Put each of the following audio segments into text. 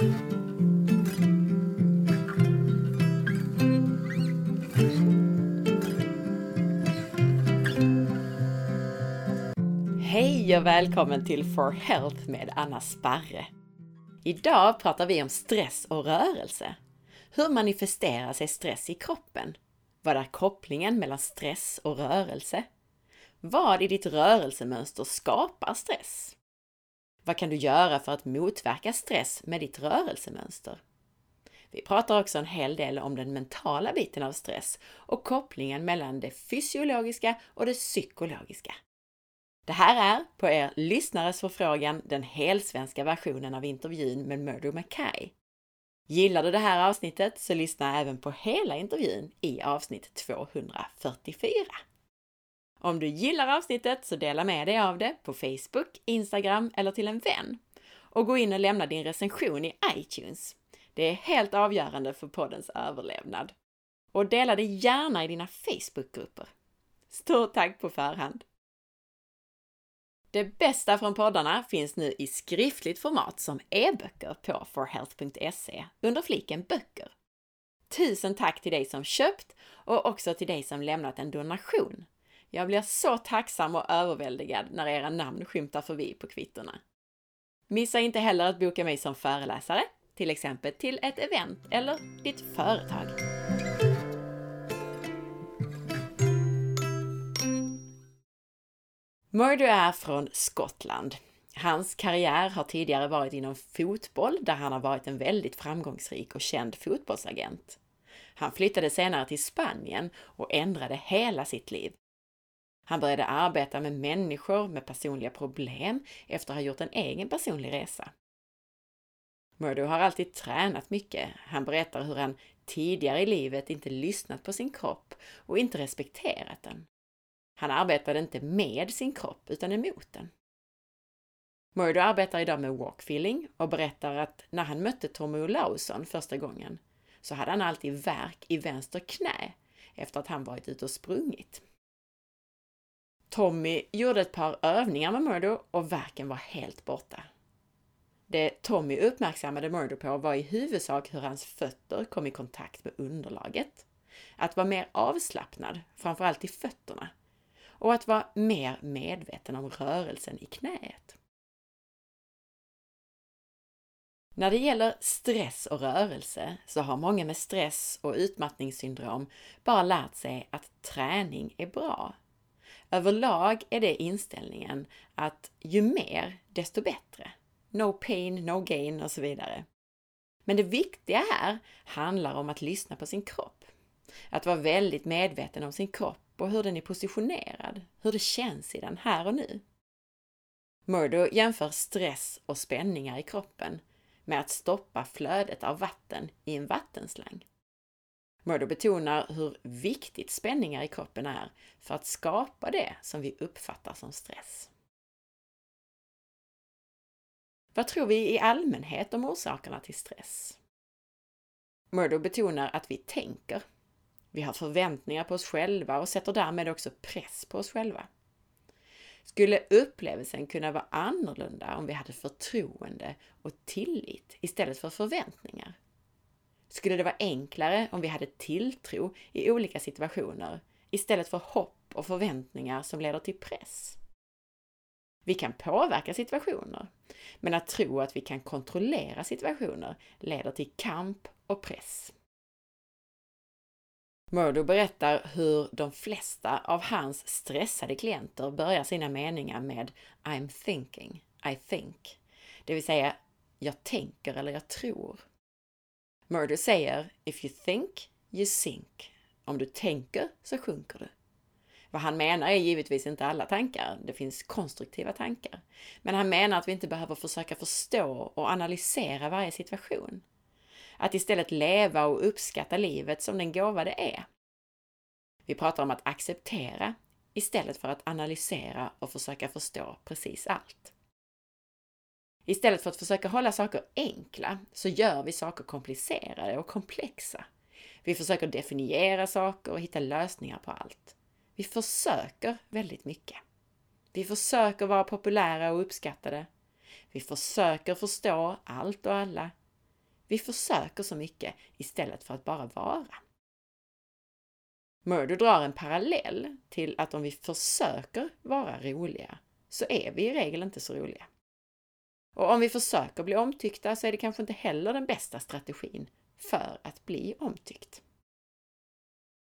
Hej och välkommen till For Health med Anna Sparre. Idag pratar vi om stress och rörelse. Hur manifesterar sig stress i kroppen? Vad är kopplingen mellan stress och rörelse? Vad i ditt rörelsemönster skapar stress? Vad kan du göra för att motverka stress med ditt rörelsemönster? Vi pratar också en hel del om den mentala biten av stress och kopplingen mellan det fysiologiska och det psykologiska. Det här är, på er lyssnares förfrågan, den helsvenska versionen av intervjun med Murdo Mackay. Gillar du det här avsnittet så lyssna även på hela intervjun i avsnitt 244. Om du gillar avsnittet så dela med dig av det på Facebook, Instagram eller till en vän. Och gå in och lämna din recension i iTunes. Det är helt avgörande för poddens överlevnad. Och dela det gärna i dina Facebookgrupper. Stort tack på förhand! Det bästa från poddarna finns nu i skriftligt format som e-böcker på forhealth.se under fliken böcker. Tusen tack till dig som köpt och också till dig som lämnat en donation. Jag blir så tacksam och överväldigad när era namn skymtar förbi på kvittorna. Missa inte heller att boka mig som föreläsare, till exempel till ett event eller ditt företag. Murdo är från Skottland. Hans karriär har tidigare varit inom fotboll där han har varit en väldigt framgångsrik och känd fotbollsagent. Han flyttade senare till Spanien och ändrade hela sitt liv. Han började arbeta med människor med personliga problem efter att ha gjort en egen personlig resa. Murdo har alltid tränat mycket. Han berättar hur han tidigare i livet inte lyssnat på sin kropp och inte respekterat den. Han arbetade inte med sin kropp utan emot den. Murdo arbetar idag med walkfeeling och berättar att när han mötte Tommy Olausson första gången så hade han alltid värk i vänster knä efter att han varit ute och sprungit. Tommy gjorde ett par övningar med Murdo och värken var helt borta. Det Tommy uppmärksammade Murdo på var i huvudsak hur hans fötter kom i kontakt med underlaget. Att vara mer avslappnad, framförallt i fötterna, och att vara mer medveten om rörelsen i knäet. När det gäller stress och rörelse så har många med stress och utmattningssyndrom bara lärt sig att träning är bra. Överlag är det inställningen att ju mer, desto bättre. No pain, no gain och så vidare. Men det viktiga här handlar om att lyssna på sin kropp. Att vara väldigt medveten om sin kropp och hur den är positionerad, hur det känns i den här och nu. Murdo jämför stress och spänningar i kroppen med att stoppa flödet av vatten i en vattenslang. Murdo betonar hur viktigt spänningar i kroppen är för att skapa det som vi uppfattar som stress. Vad tror vi i allmänhet om orsakerna till stress? Murdo betonar att vi tänker vi har förväntningar på oss själva och sätter därmed också press på oss själva. Skulle upplevelsen kunna vara annorlunda om vi hade förtroende och tillit istället för förväntningar? Skulle det vara enklare om vi hade tilltro i olika situationer istället för hopp och förväntningar som leder till press? Vi kan påverka situationer, men att tro att vi kan kontrollera situationer leder till kamp och press. Murdo berättar hur de flesta av hans stressade klienter börjar sina meningar med I'm thinking, I think. Det vill säga, jag tänker eller jag tror. Murder säger If you think, you sink. Om du tänker så sjunker du. Vad han menar är givetvis inte alla tankar, det finns konstruktiva tankar. Men han menar att vi inte behöver försöka förstå och analysera varje situation. Att istället leva och uppskatta livet som den gåva det är. Vi pratar om att acceptera istället för att analysera och försöka förstå precis allt. Istället för att försöka hålla saker enkla så gör vi saker komplicerade och komplexa. Vi försöker definiera saker och hitta lösningar på allt. Vi försöker väldigt mycket. Vi försöker vara populära och uppskattade. Vi försöker förstå allt och alla Vi försöker så mycket istället för att bara vara. Murdo drar en parallell till att om vi försöker vara roliga så är vi i regel inte så roliga. Och om vi försöker bli omtyckta så är det kanske inte heller den bästa strategin för att bli omtyckt.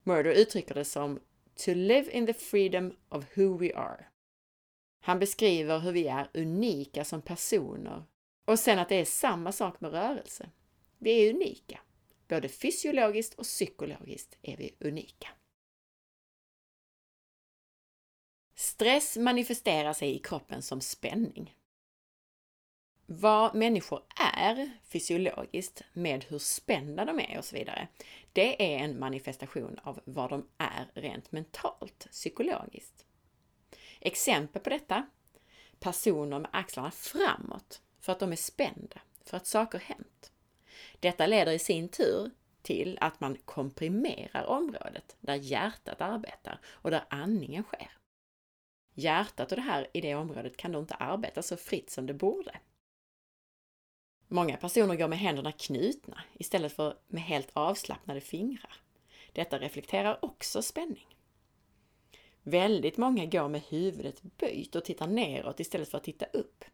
Murder uttrycker det som to live in the freedom of who we are. Han beskriver hur vi är unika som personer och sen att det är samma sak med rörelse. Vi är unika. Både fysiologiskt och psykologiskt är vi unika. Stress manifesterar sig i kroppen som spänning. Vad människor är fysiologiskt med hur spända de är och så vidare, det är en manifestation av vad de är rent mentalt, psykologiskt. Exempel på detta? Personer med axlarna framåt för att de är spända, för att saker hänt. Detta leder i sin tur till att man komprimerar området där hjärtat arbetar och där andningen sker. Hjärtat och det här i det området kan då inte arbeta så fritt som det borde. Många personer går med händerna knutna istället för med helt avslappnade fingrar. Detta reflekterar också spänning. Väldigt många går med huvudet böjt och tittar neråt istället för att titta upp.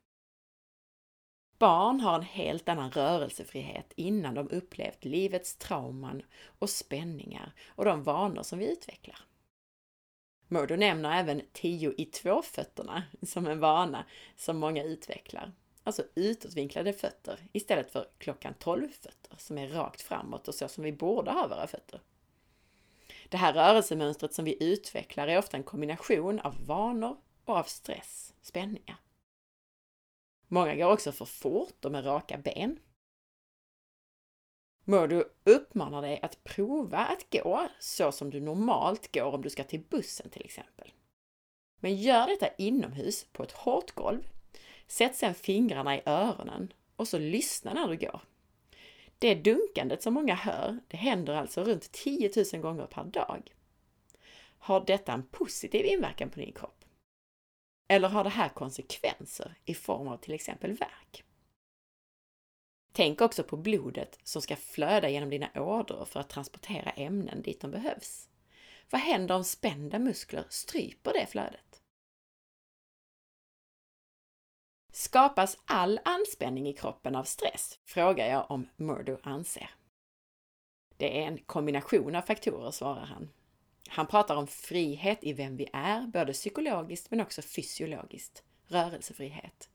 Barn har en helt annan rörelsefrihet innan de upplevt livets trauman och spänningar och de vanor som vi utvecklar. Murdo nämner även tio i två-fötterna som en vana som många utvecklar. Alltså utåtvinklade fötter istället för klockan 12-fötter som är rakt framåt och så som vi borde ha våra fötter. Det här rörelsemönstret som vi utvecklar är ofta en kombination av vanor och av stress, spänningar. Många går också för fort och med raka ben. Murdo uppmanar dig att prova att gå så som du normalt går om du ska till bussen till exempel. Men gör detta inomhus på ett hårt golv. Sätt sedan fingrarna i öronen och så lyssna när du går. Det dunkandet som många hör, det händer alltså runt 10 000 gånger per dag. Har detta en positiv inverkan på din kropp? Eller har det här konsekvenser i form av till exempel värk? Tänk också på blodet som ska flöda genom dina ådror för att transportera ämnen dit de behövs. Vad händer om spända muskler stryper det flödet? Skapas all anspänning i kroppen av stress? Frågar jag om Murdo anser. Det är en kombination av faktorer, svarar han. Han pratar om frihet i vem vi är, både psykologiskt men också fysiologiskt. Rörelsefrihet.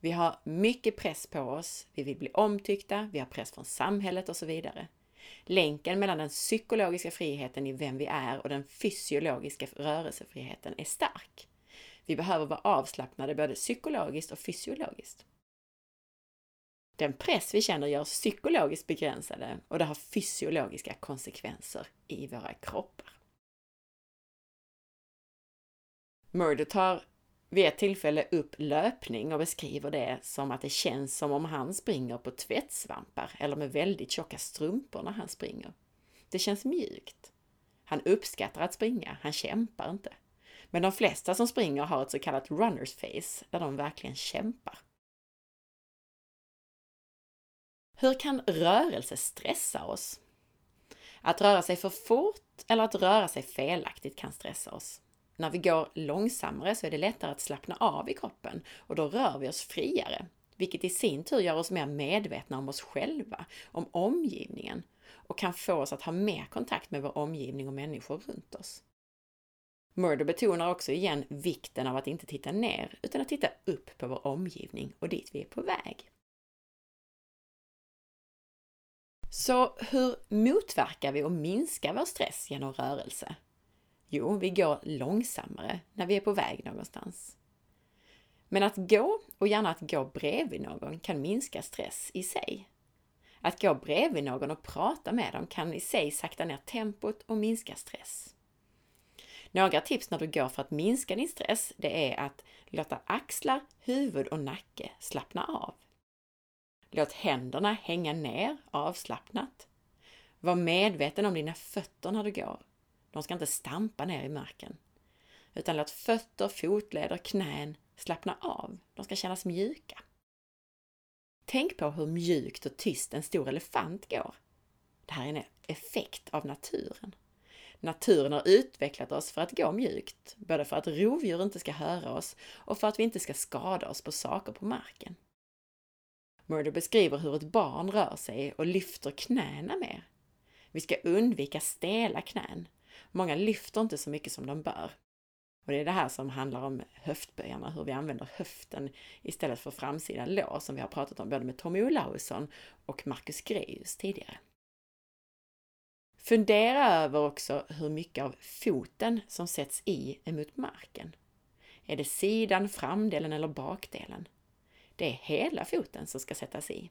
Vi har mycket press på oss, vi vill bli omtyckta, vi har press från samhället och så vidare. Länken mellan den psykologiska friheten i vem vi är och den fysiologiska rörelsefriheten är stark. Vi behöver vara avslappnade både psykologiskt och fysiologiskt. Den press vi känner gör oss psykologiskt begränsade och det har fysiologiska konsekvenser i våra kroppar. Murdo tar vid ett tillfälle upp löpning och beskriver det som att det känns som om han springer på tvättsvampar eller med väldigt tjocka strumpor när han springer. Det känns mjukt. Han uppskattar att springa, han kämpar inte. Men de flesta som springer har ett så kallat runners face, där de verkligen kämpar. Hur kan rörelse stressa oss? Att röra sig för fort eller att röra sig felaktigt kan stressa oss. När vi går långsammare så är det lättare att slappna av i kroppen och då rör vi oss friare, vilket i sin tur gör oss mer medvetna om oss själva, om omgivningen och kan få oss att ha mer kontakt med vår omgivning och människor runt oss. Murder betonar också igen vikten av att inte titta ner utan att titta upp på vår omgivning och dit vi är på väg. Så hur motverkar vi och minskar vår stress genom rörelse? Jo, vi går långsammare när vi är på väg någonstans. Men att gå, och gärna att gå bredvid någon, kan minska stress i sig. Att gå bredvid någon och prata med dem kan i sig sakta ner tempot och minska stress. Några tips när du går för att minska din stress, det är att låta axlar, huvud och nacke slappna av. Låt händerna hänga ner avslappnat. Var medveten om dina fötter när du går. De ska inte stampa ner i marken. Utan låt fötter, fotleder, knän slappna av. De ska kännas mjuka. Tänk på hur mjukt och tyst en stor elefant går. Det här är en effekt av naturen. Naturen har utvecklat oss för att gå mjukt, både för att rovdjur inte ska höra oss och för att vi inte ska skada oss på saker på marken. Murder beskriver hur ett barn rör sig och lyfter knäna mer. Vi ska undvika stela knän. Många lyfter inte så mycket som de bör. Och det är det här som handlar om höftböjarna, hur vi använder höften istället för framsida lår som vi har pratat om både med Tommy Olausson och Marcus Greus tidigare. Fundera över också hur mycket av foten som sätts i emot marken. Är det sidan, framdelen eller bakdelen? Det är hela foten som ska sättas i.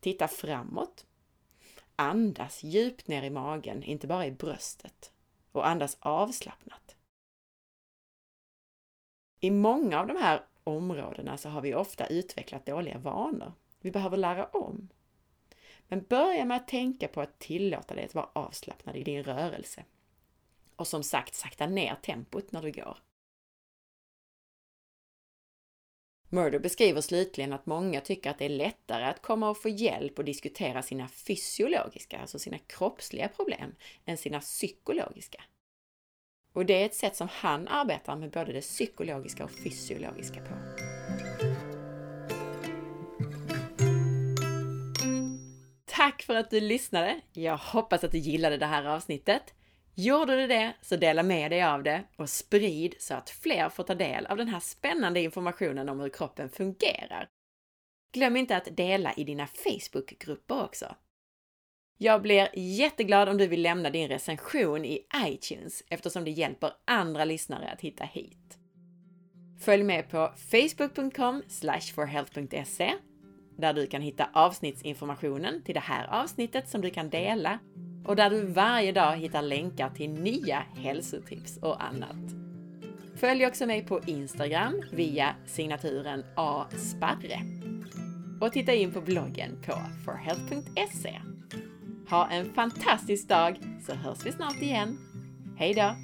Titta framåt. Andas djupt ner i magen, inte bara i bröstet. Och andas avslappnat. I många av de här områdena så har vi ofta utvecklat dåliga vanor. Vi behöver lära om. Men börja med att tänka på att tillåta dig att vara avslappnad i din rörelse. Och som sagt, sakta ner tempot när du går. Murdo beskriver slutligen att många tycker att det är lättare att komma och få hjälp och diskutera sina fysiologiska, alltså sina kroppsliga problem, än sina psykologiska. Och det är ett sätt som han arbetar med både det psykologiska och fysiologiska på. Tack för att du lyssnade! Jag hoppas att du gillade det här avsnittet. Gjorde du det, så dela med dig av det och sprid så att fler får ta del av den här spännande informationen om hur kroppen fungerar. Glöm inte att dela i dina Facebookgrupper också. Jag blir jätteglad om du vill lämna din recension i iTunes eftersom det hjälper andra lyssnare att hitta hit. Följ med på facebook.com forhealth.se där du kan hitta avsnittsinformationen till det här avsnittet som du kan dela och där du varje dag hittar länkar till nya hälsotips och annat. Följ också mig på Instagram via signaturen asparre och titta in på bloggen på forhealth.se. Ha en fantastisk dag så hörs vi snart igen. Hejdå!